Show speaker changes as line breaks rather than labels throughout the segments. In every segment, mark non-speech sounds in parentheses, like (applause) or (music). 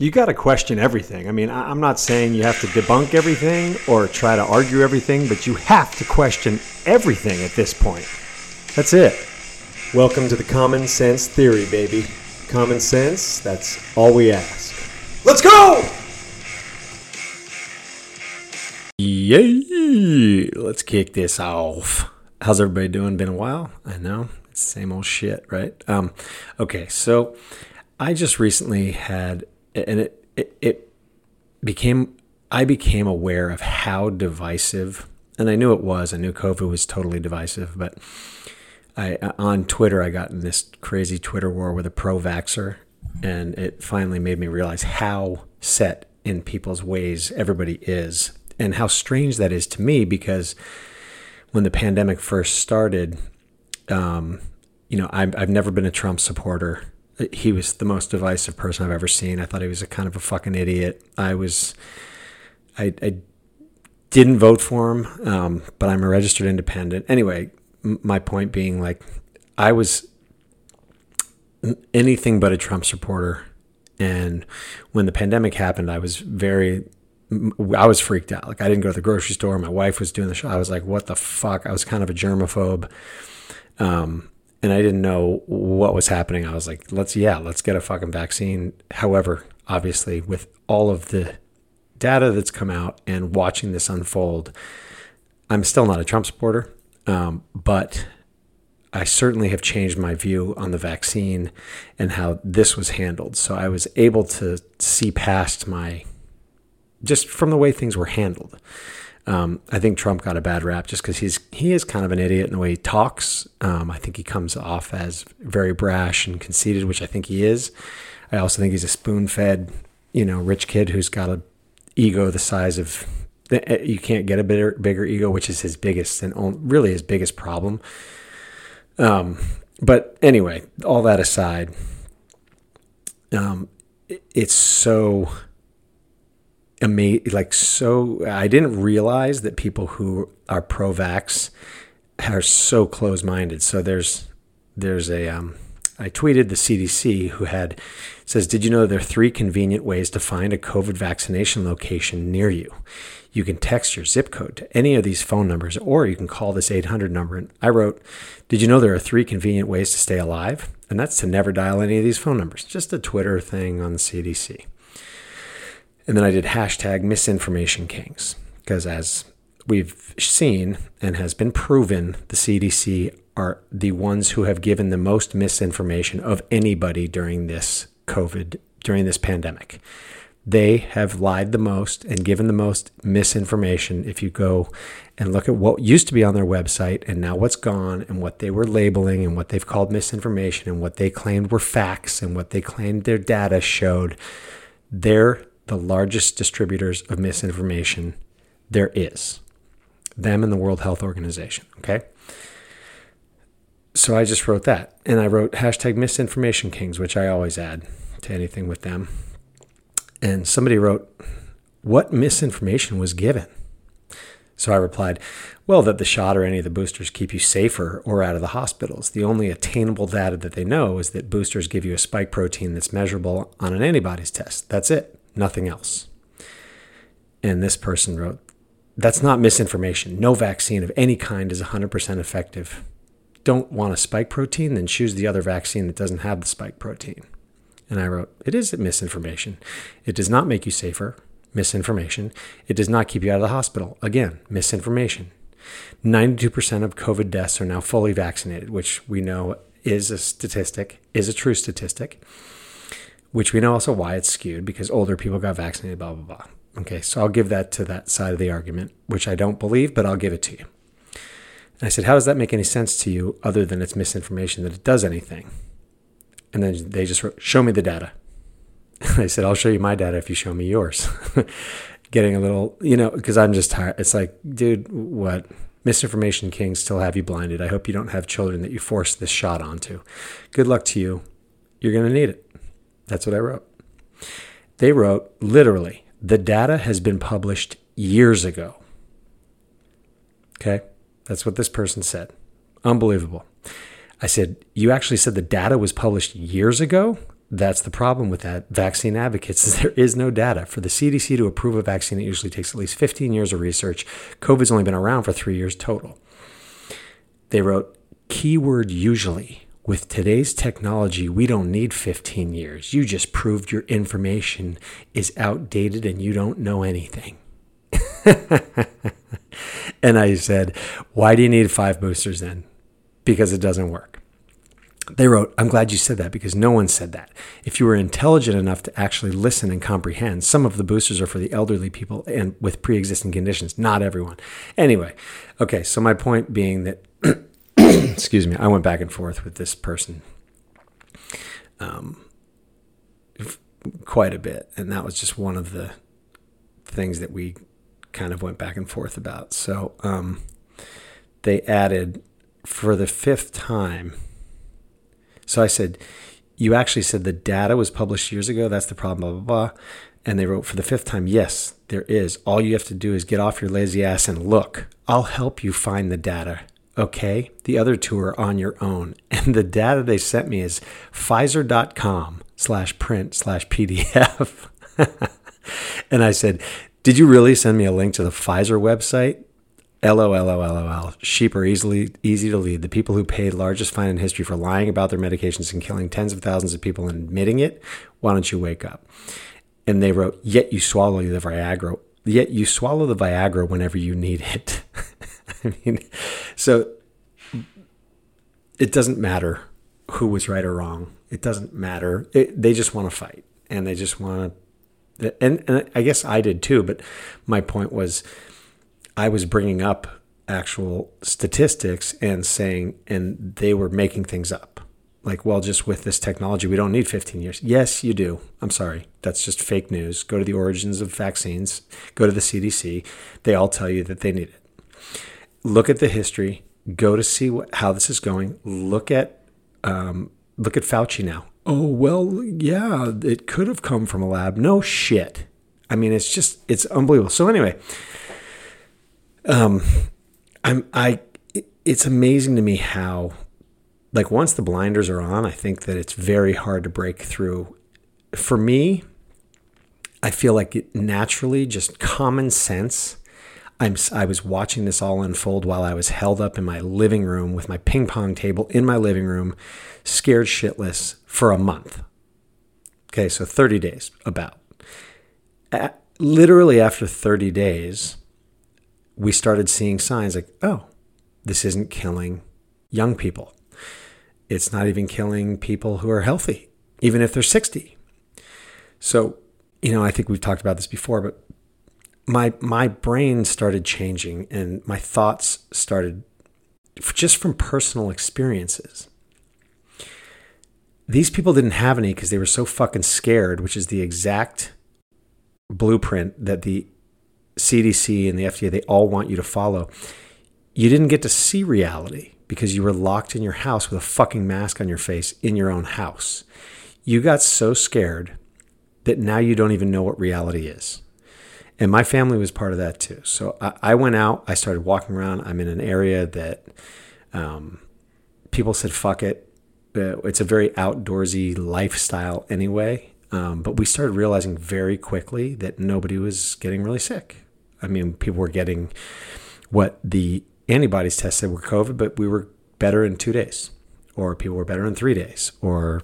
you got to question everything. I mean, I'm not saying you have to debunk everything or try to argue everything, but you have to question everything at this point. That's it. Welcome to the Common Sense Theory, baby. Common sense, that's all we ask. Let's go! Yay! Let's kick this off. How's everybody doing? Been a while? I know. It's the same old shit, right? Um, okay, so I just recently had, and it, it, it became, I became aware of how divisive, and I knew it was. I knew COVID was totally divisive, but I on Twitter I got in this crazy Twitter war with a pro-vaxer, and it finally made me realize how set in people's ways everybody is, and how strange that is to me because when the pandemic first started, um, you know, I've, I've never been a Trump supporter. He was the most divisive person I've ever seen. I thought he was a kind of a fucking idiot. I was, I, I didn't vote for him, um, but I'm a registered independent. Anyway, m- my point being, like, I was anything but a Trump supporter. And when the pandemic happened, I was very I was freaked out. Like I didn't go to the grocery store. My wife was doing the show. I was like, what the fuck? I was kind of a germaphobe. Um, and I didn't know what was happening. I was like, let's, yeah, let's get a fucking vaccine. However, obviously, with all of the data that's come out and watching this unfold, I'm still not a Trump supporter. Um, but I certainly have changed my view on the vaccine and how this was handled. So I was able to see past my just from the way things were handled. Um, I think Trump got a bad rap just because he's he is kind of an idiot in the way he talks. Um, I think he comes off as very brash and conceited, which I think he is. I also think he's a spoon-fed, you know, rich kid who's got a ego the size of eh, you can't get a bigger bigger ego, which is his biggest and really his biggest problem. Um, but anyway, all that aside, um, it's so amazing. Like so, I didn't realize that people who are pro-vax are so close-minded. So there's there's a um, I tweeted the CDC who had says, "Did you know there are three convenient ways to find a COVID vaccination location near you? You can text your zip code to any of these phone numbers, or you can call this 800 number." And I wrote, "Did you know there are three convenient ways to stay alive?" And that's to never dial any of these phone numbers. Just a Twitter thing on the CDC. And then I did hashtag misinformation kings because as we've seen and has been proven, the CDC are the ones who have given the most misinformation of anybody during this COVID, during this pandemic. They have lied the most and given the most misinformation. If you go and look at what used to be on their website and now what's gone and what they were labeling and what they've called misinformation and what they claimed were facts and what they claimed their data showed, they're the largest distributors of misinformation there is. Them and the World Health Organization. Okay. So I just wrote that. And I wrote hashtag misinformation kings, which I always add to anything with them. And somebody wrote, What misinformation was given? So I replied, Well, that the shot or any of the boosters keep you safer or out of the hospitals. The only attainable data that they know is that boosters give you a spike protein that's measurable on an antibodies test. That's it nothing else. And this person wrote, That's not misinformation. No vaccine of any kind is 100% effective. Don't want a spike protein? Then choose the other vaccine that doesn't have the spike protein. And I wrote, It is misinformation. It does not make you safer. Misinformation. It does not keep you out of the hospital. Again, misinformation. 92% of COVID deaths are now fully vaccinated, which we know is a statistic, is a true statistic which we know also why it's skewed because older people got vaccinated, blah, blah, blah. Okay, so I'll give that to that side of the argument, which I don't believe, but I'll give it to you. And I said, How does that make any sense to you other than it's misinformation that it does anything? And then they just wrote, Show me the data. And (laughs) I said, I'll show you my data if you show me yours. (laughs) Getting a little, you know, because I'm just tired. It's like, dude, what? Misinformation kings still have you blinded. I hope you don't have children that you force this shot onto. Good luck to you. You're going to need it. That's what I wrote. They wrote literally, the data has been published years ago. Okay. That's what this person said. Unbelievable. I said, You actually said the data was published years ago? that's the problem with that. Vaccine advocates is there is no data. For the CDC to approve a vaccine, it usually takes at least 15 years of research. COVID's only been around for three years total. They wrote, keyword usually. With today's technology, we don't need 15 years. You just proved your information is outdated and you don't know anything. (laughs) and I said, Why do you need five boosters then? Because it doesn't work. They wrote, I'm glad you said that because no one said that. If you were intelligent enough to actually listen and comprehend, some of the boosters are for the elderly people and with pre existing conditions, not everyone. Anyway, okay, so my point being that, (clears throat) excuse me, I went back and forth with this person um, quite a bit. And that was just one of the things that we kind of went back and forth about. So um, they added for the fifth time, so I said, You actually said the data was published years ago. That's the problem, blah, blah, blah. And they wrote for the fifth time, Yes, there is. All you have to do is get off your lazy ass and look. I'll help you find the data. Okay. The other two are on your own. (laughs) And the data they sent me is Pfizer.com slash print slash PDF. (laughs) and I said, Did you really send me a link to the Pfizer website? LOLOLOL. Sheep are easily easy to lead. The people who paid largest fine in history for lying about their medications and killing tens of thousands of people and admitting it. Why don't you wake up? And they wrote, "Yet you swallow the Viagra. Yet you swallow the Viagra whenever you need it." (laughs) (laughs) I mean, so it doesn't matter who was right or wrong. It doesn't matter. It, they just want to fight, and they just want to. And, and I guess I did too. But my point was I was bringing up actual statistics and saying, and they were making things up. Like, well, just with this technology, we don't need 15 years. Yes, you do. I'm sorry. That's just fake news. Go to the origins of vaccines, go to the CDC. They all tell you that they need it. Look at the history. Go to see what, how this is going. Look at um, look at Fauci now. Oh well, yeah, it could have come from a lab. No shit. I mean, it's just it's unbelievable. So anyway, um, I'm I. It's amazing to me how, like, once the blinders are on, I think that it's very hard to break through. For me, I feel like it naturally, just common sense. I'm, I was watching this all unfold while I was held up in my living room with my ping pong table in my living room, scared shitless for a month. Okay, so 30 days about. At, literally after 30 days, we started seeing signs like, oh, this isn't killing young people. It's not even killing people who are healthy, even if they're 60. So, you know, I think we've talked about this before, but my my brain started changing and my thoughts started just from personal experiences. These people didn't have any because they were so fucking scared, which is the exact blueprint that the CDC and the FDA, they all want you to follow. You didn't get to see reality because you were locked in your house with a fucking mask on your face in your own house. You got so scared that now you don't even know what reality is. And my family was part of that too. So I, I went out, I started walking around. I'm in an area that um, people said, fuck it. Uh, it's a very outdoorsy lifestyle anyway. Um, but we started realizing very quickly that nobody was getting really sick. I mean, people were getting what the antibodies test said were COVID, but we were better in two days, or people were better in three days, or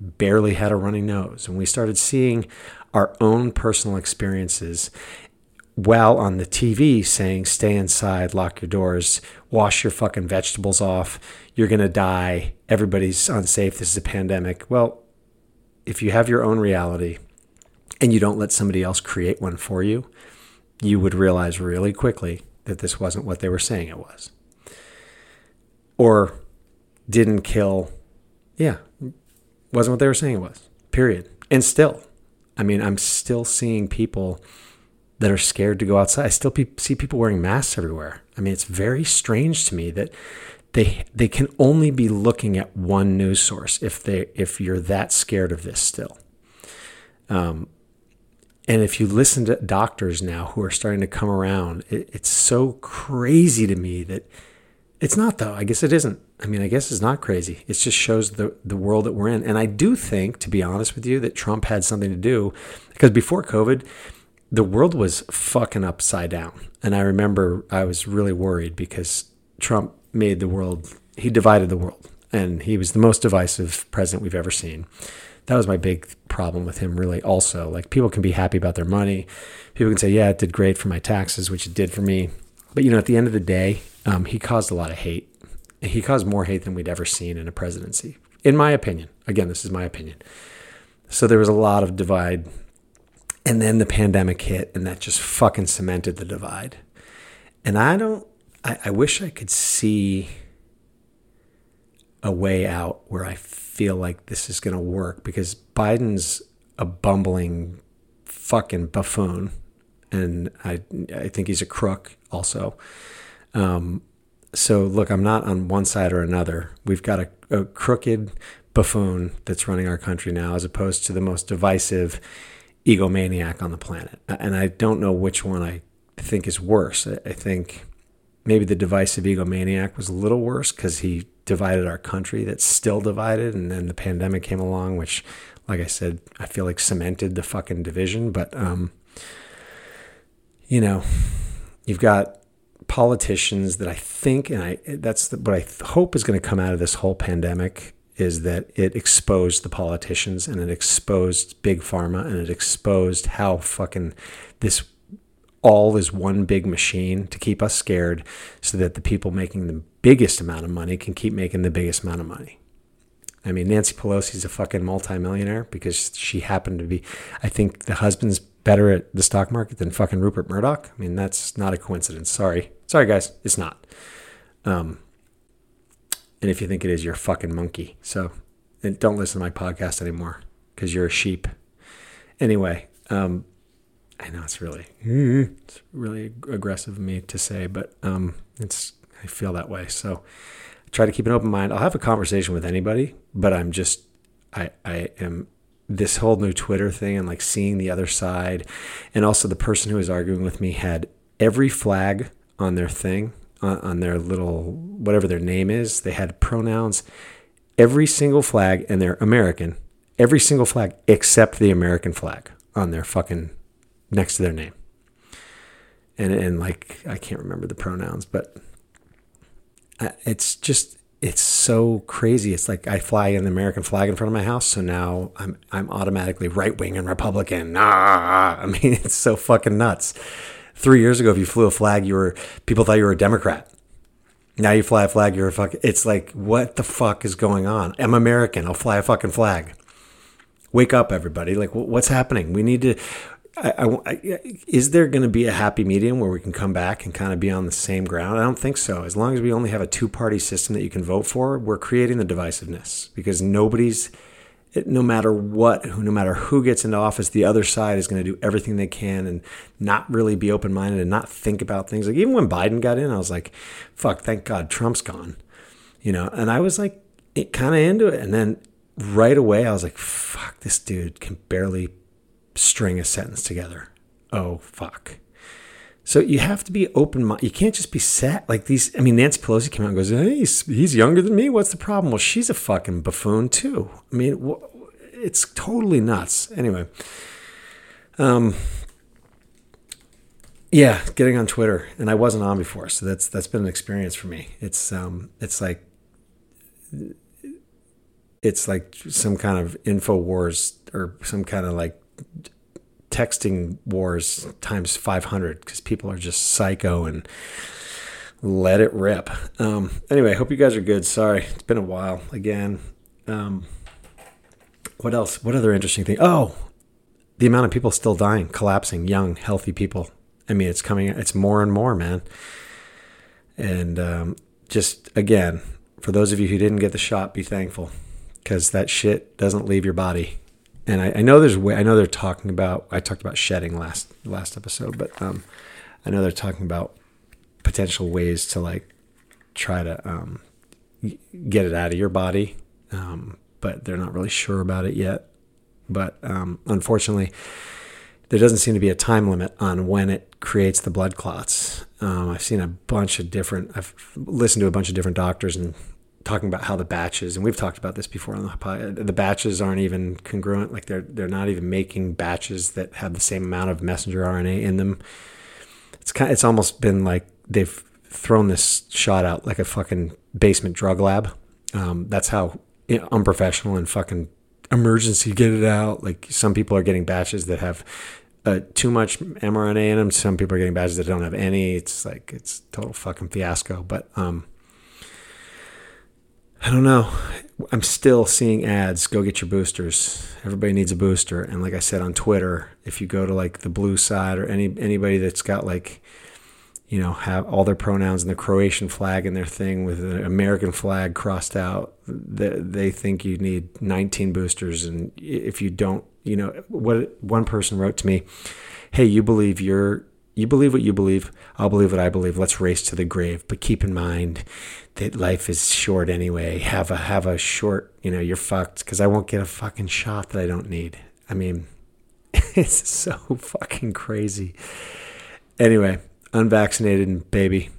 barely had a running nose. And we started seeing our own personal experiences while on the TV saying, stay inside, lock your doors, wash your fucking vegetables off, you're going to die, everybody's unsafe, this is a pandemic. Well, if you have your own reality and you don't let somebody else create one for you, you would realize really quickly that this wasn't what they were saying it was. Or didn't kill, yeah, wasn't what they were saying it was, period. And still, I mean, I'm still seeing people that are scared to go outside. I still pe- see people wearing masks everywhere. I mean, it's very strange to me that they they can only be looking at one news source if they if you're that scared of this still. Um, and if you listen to doctors now who are starting to come around, it, it's so crazy to me that It's not though. I guess it isn't. I mean, I guess it's not crazy. It just shows the the world that we're in. And I do think, to be honest with you, that Trump had something to do because before COVID, the world was fucking upside down. And I remember I was really worried because Trump made the world. He divided the world, and he was the most divisive president we've ever seen. That was my big problem with him, really. Also, like people can be happy about their money. People can say, "Yeah, it did great for my taxes," which it did for me. But you know, at the end of the day, um, he caused a lot of hate. He caused more hate than we'd ever seen in a presidency, in my opinion. Again, this is my opinion. So there was a lot of divide. And then the pandemic hit, and that just fucking cemented the divide. And I don't, I, I wish I could see a way out where I feel like this is going to work because Biden's a bumbling fucking buffoon. And I, I think he's a crook also. Um, so look, I'm not on one side or another. We've got a, a crooked buffoon that's running our country now, as opposed to the most divisive egomaniac on the planet. And I don't know which one I think is worse. I think maybe the divisive egomaniac was a little worse because he divided our country that's still divided. And then the pandemic came along, which, like I said, I feel like cemented the fucking division. But, um, you know, you've got politicians that I think, and I that's the, what I hope is going to come out of this whole pandemic is that it exposed the politicians and it exposed big pharma and it exposed how fucking this all is one big machine to keep us scared so that the people making the biggest amount of money can keep making the biggest amount of money. I mean, Nancy Pelosi's a fucking multimillionaire because she happened to be, I think the husband's better at the stock market than fucking Rupert Murdoch. I mean, that's not a coincidence. Sorry. Sorry, guys. It's not. Um, and if you think it is, you're a fucking monkey. So don't listen to my podcast anymore because you're a sheep. Anyway, um, I know it's really, it's really aggressive of me to say, but um, it's, I feel that way. So I try to keep an open mind. I'll have a conversation with anybody, but I'm just, I, I am this whole new Twitter thing and like seeing the other side. And also, the person who was arguing with me had every flag on their thing, on, on their little, whatever their name is. They had pronouns, every single flag, and they're American, every single flag except the American flag on their fucking next to their name. And, and like, I can't remember the pronouns, but uh, it's just it's so crazy. It's like I fly an American flag in front of my house, so now I'm I'm automatically right wing and Republican. Ah, I mean, (laughs) it's so fucking nuts. Three years ago, if you flew a flag, you were people thought you were a Democrat. Now you fly a flag, you're a fuck. It's like what the fuck is going on? I'm American. I'll fly a fucking flag. Wake up, everybody! Like, what's happening? We need to. I, I, is there going to be a happy medium where we can come back and kind of be on the same ground? I don't think so. As long as we only have a two party system that you can vote for, we're creating the divisiveness because nobody's, no matter what, no matter who gets into office, the other side is going to do everything they can and not really be open minded and not think about things. Like even when Biden got in, I was like, fuck, thank God Trump's gone, you know, and I was like, kind of into it. And then right away, I was like, fuck, this dude can barely string a sentence together. Oh, fuck. So you have to be open minded. You can't just be set like these. I mean, Nancy Pelosi came out and goes, hey, he's, he's younger than me. What's the problem? Well, she's a fucking buffoon too. I mean, it's totally nuts. Anyway, um, yeah, getting on Twitter, and I wasn't on before, so that's that's been an experience for me. It's um, it's like it's like some kind of info wars or some kind of like texting wars times 500 because people are just psycho and let it rip. Um, anyway, hope you guys are good. Sorry, it's been a while again. Um, what else? What other interesting thing? Oh, the amount of people still dying, collapsing, young, healthy people. I mean, it's coming, it's more and more, man. And um, just again, for those of you who didn't get the shot, be thankful because that shit doesn't leave your body and I, I, know there's way I know they're talking about I talked about shedding last last episode, but um, I know they're talking about potential ways to like try to um, get it out of your body, um, but they're not really sure about it yet. But um, unfortunately, there doesn't seem to be a time limit on when it creates the blood clots. Um, I've seen a bunch of different, I've listened to a bunch of different doctors and talking about how the batches, and we've talked about this before on the the batches aren't even congruent. Like they're, they're not even making batches that have the same amount of messenger RNA in them. It's kind, Of, it's almost been like they've thrown this shot out like a fucking basement drug lab. Um, that's how unprofessional and fucking emergency get it out. Like some people are getting batches that have uh, too much mRNA in them. Some people are getting batches that don't have any. It's like it's total fucking fiasco. But um, I don't know. I'm still seeing ads. Go get your boosters. Everybody needs a booster. And like I said on Twitter, if you go to like the blue side or any anybody that's got like you know, have all their pronouns and the Croatian flag in their thing with an American flag crossed out. They, they think you need 19 boosters, and if you don't, you know, what one person wrote to me, "Hey, you believe you're." You believe what you believe. I'll believe what I believe. Let's race to the grave. But keep in mind that life is short anyway. Have a have a short. You know, you're fucked because I won't get a fucking shot that I don't need. I mean, (laughs) it's so fucking crazy. Anyway, unvaccinated baby.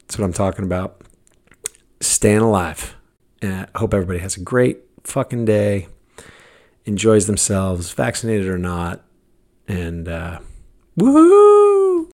That's what I'm talking about. Staying alive. And I hope everybody has a great fucking day, enjoys themselves, vaccinated or not. And uh, woohoo!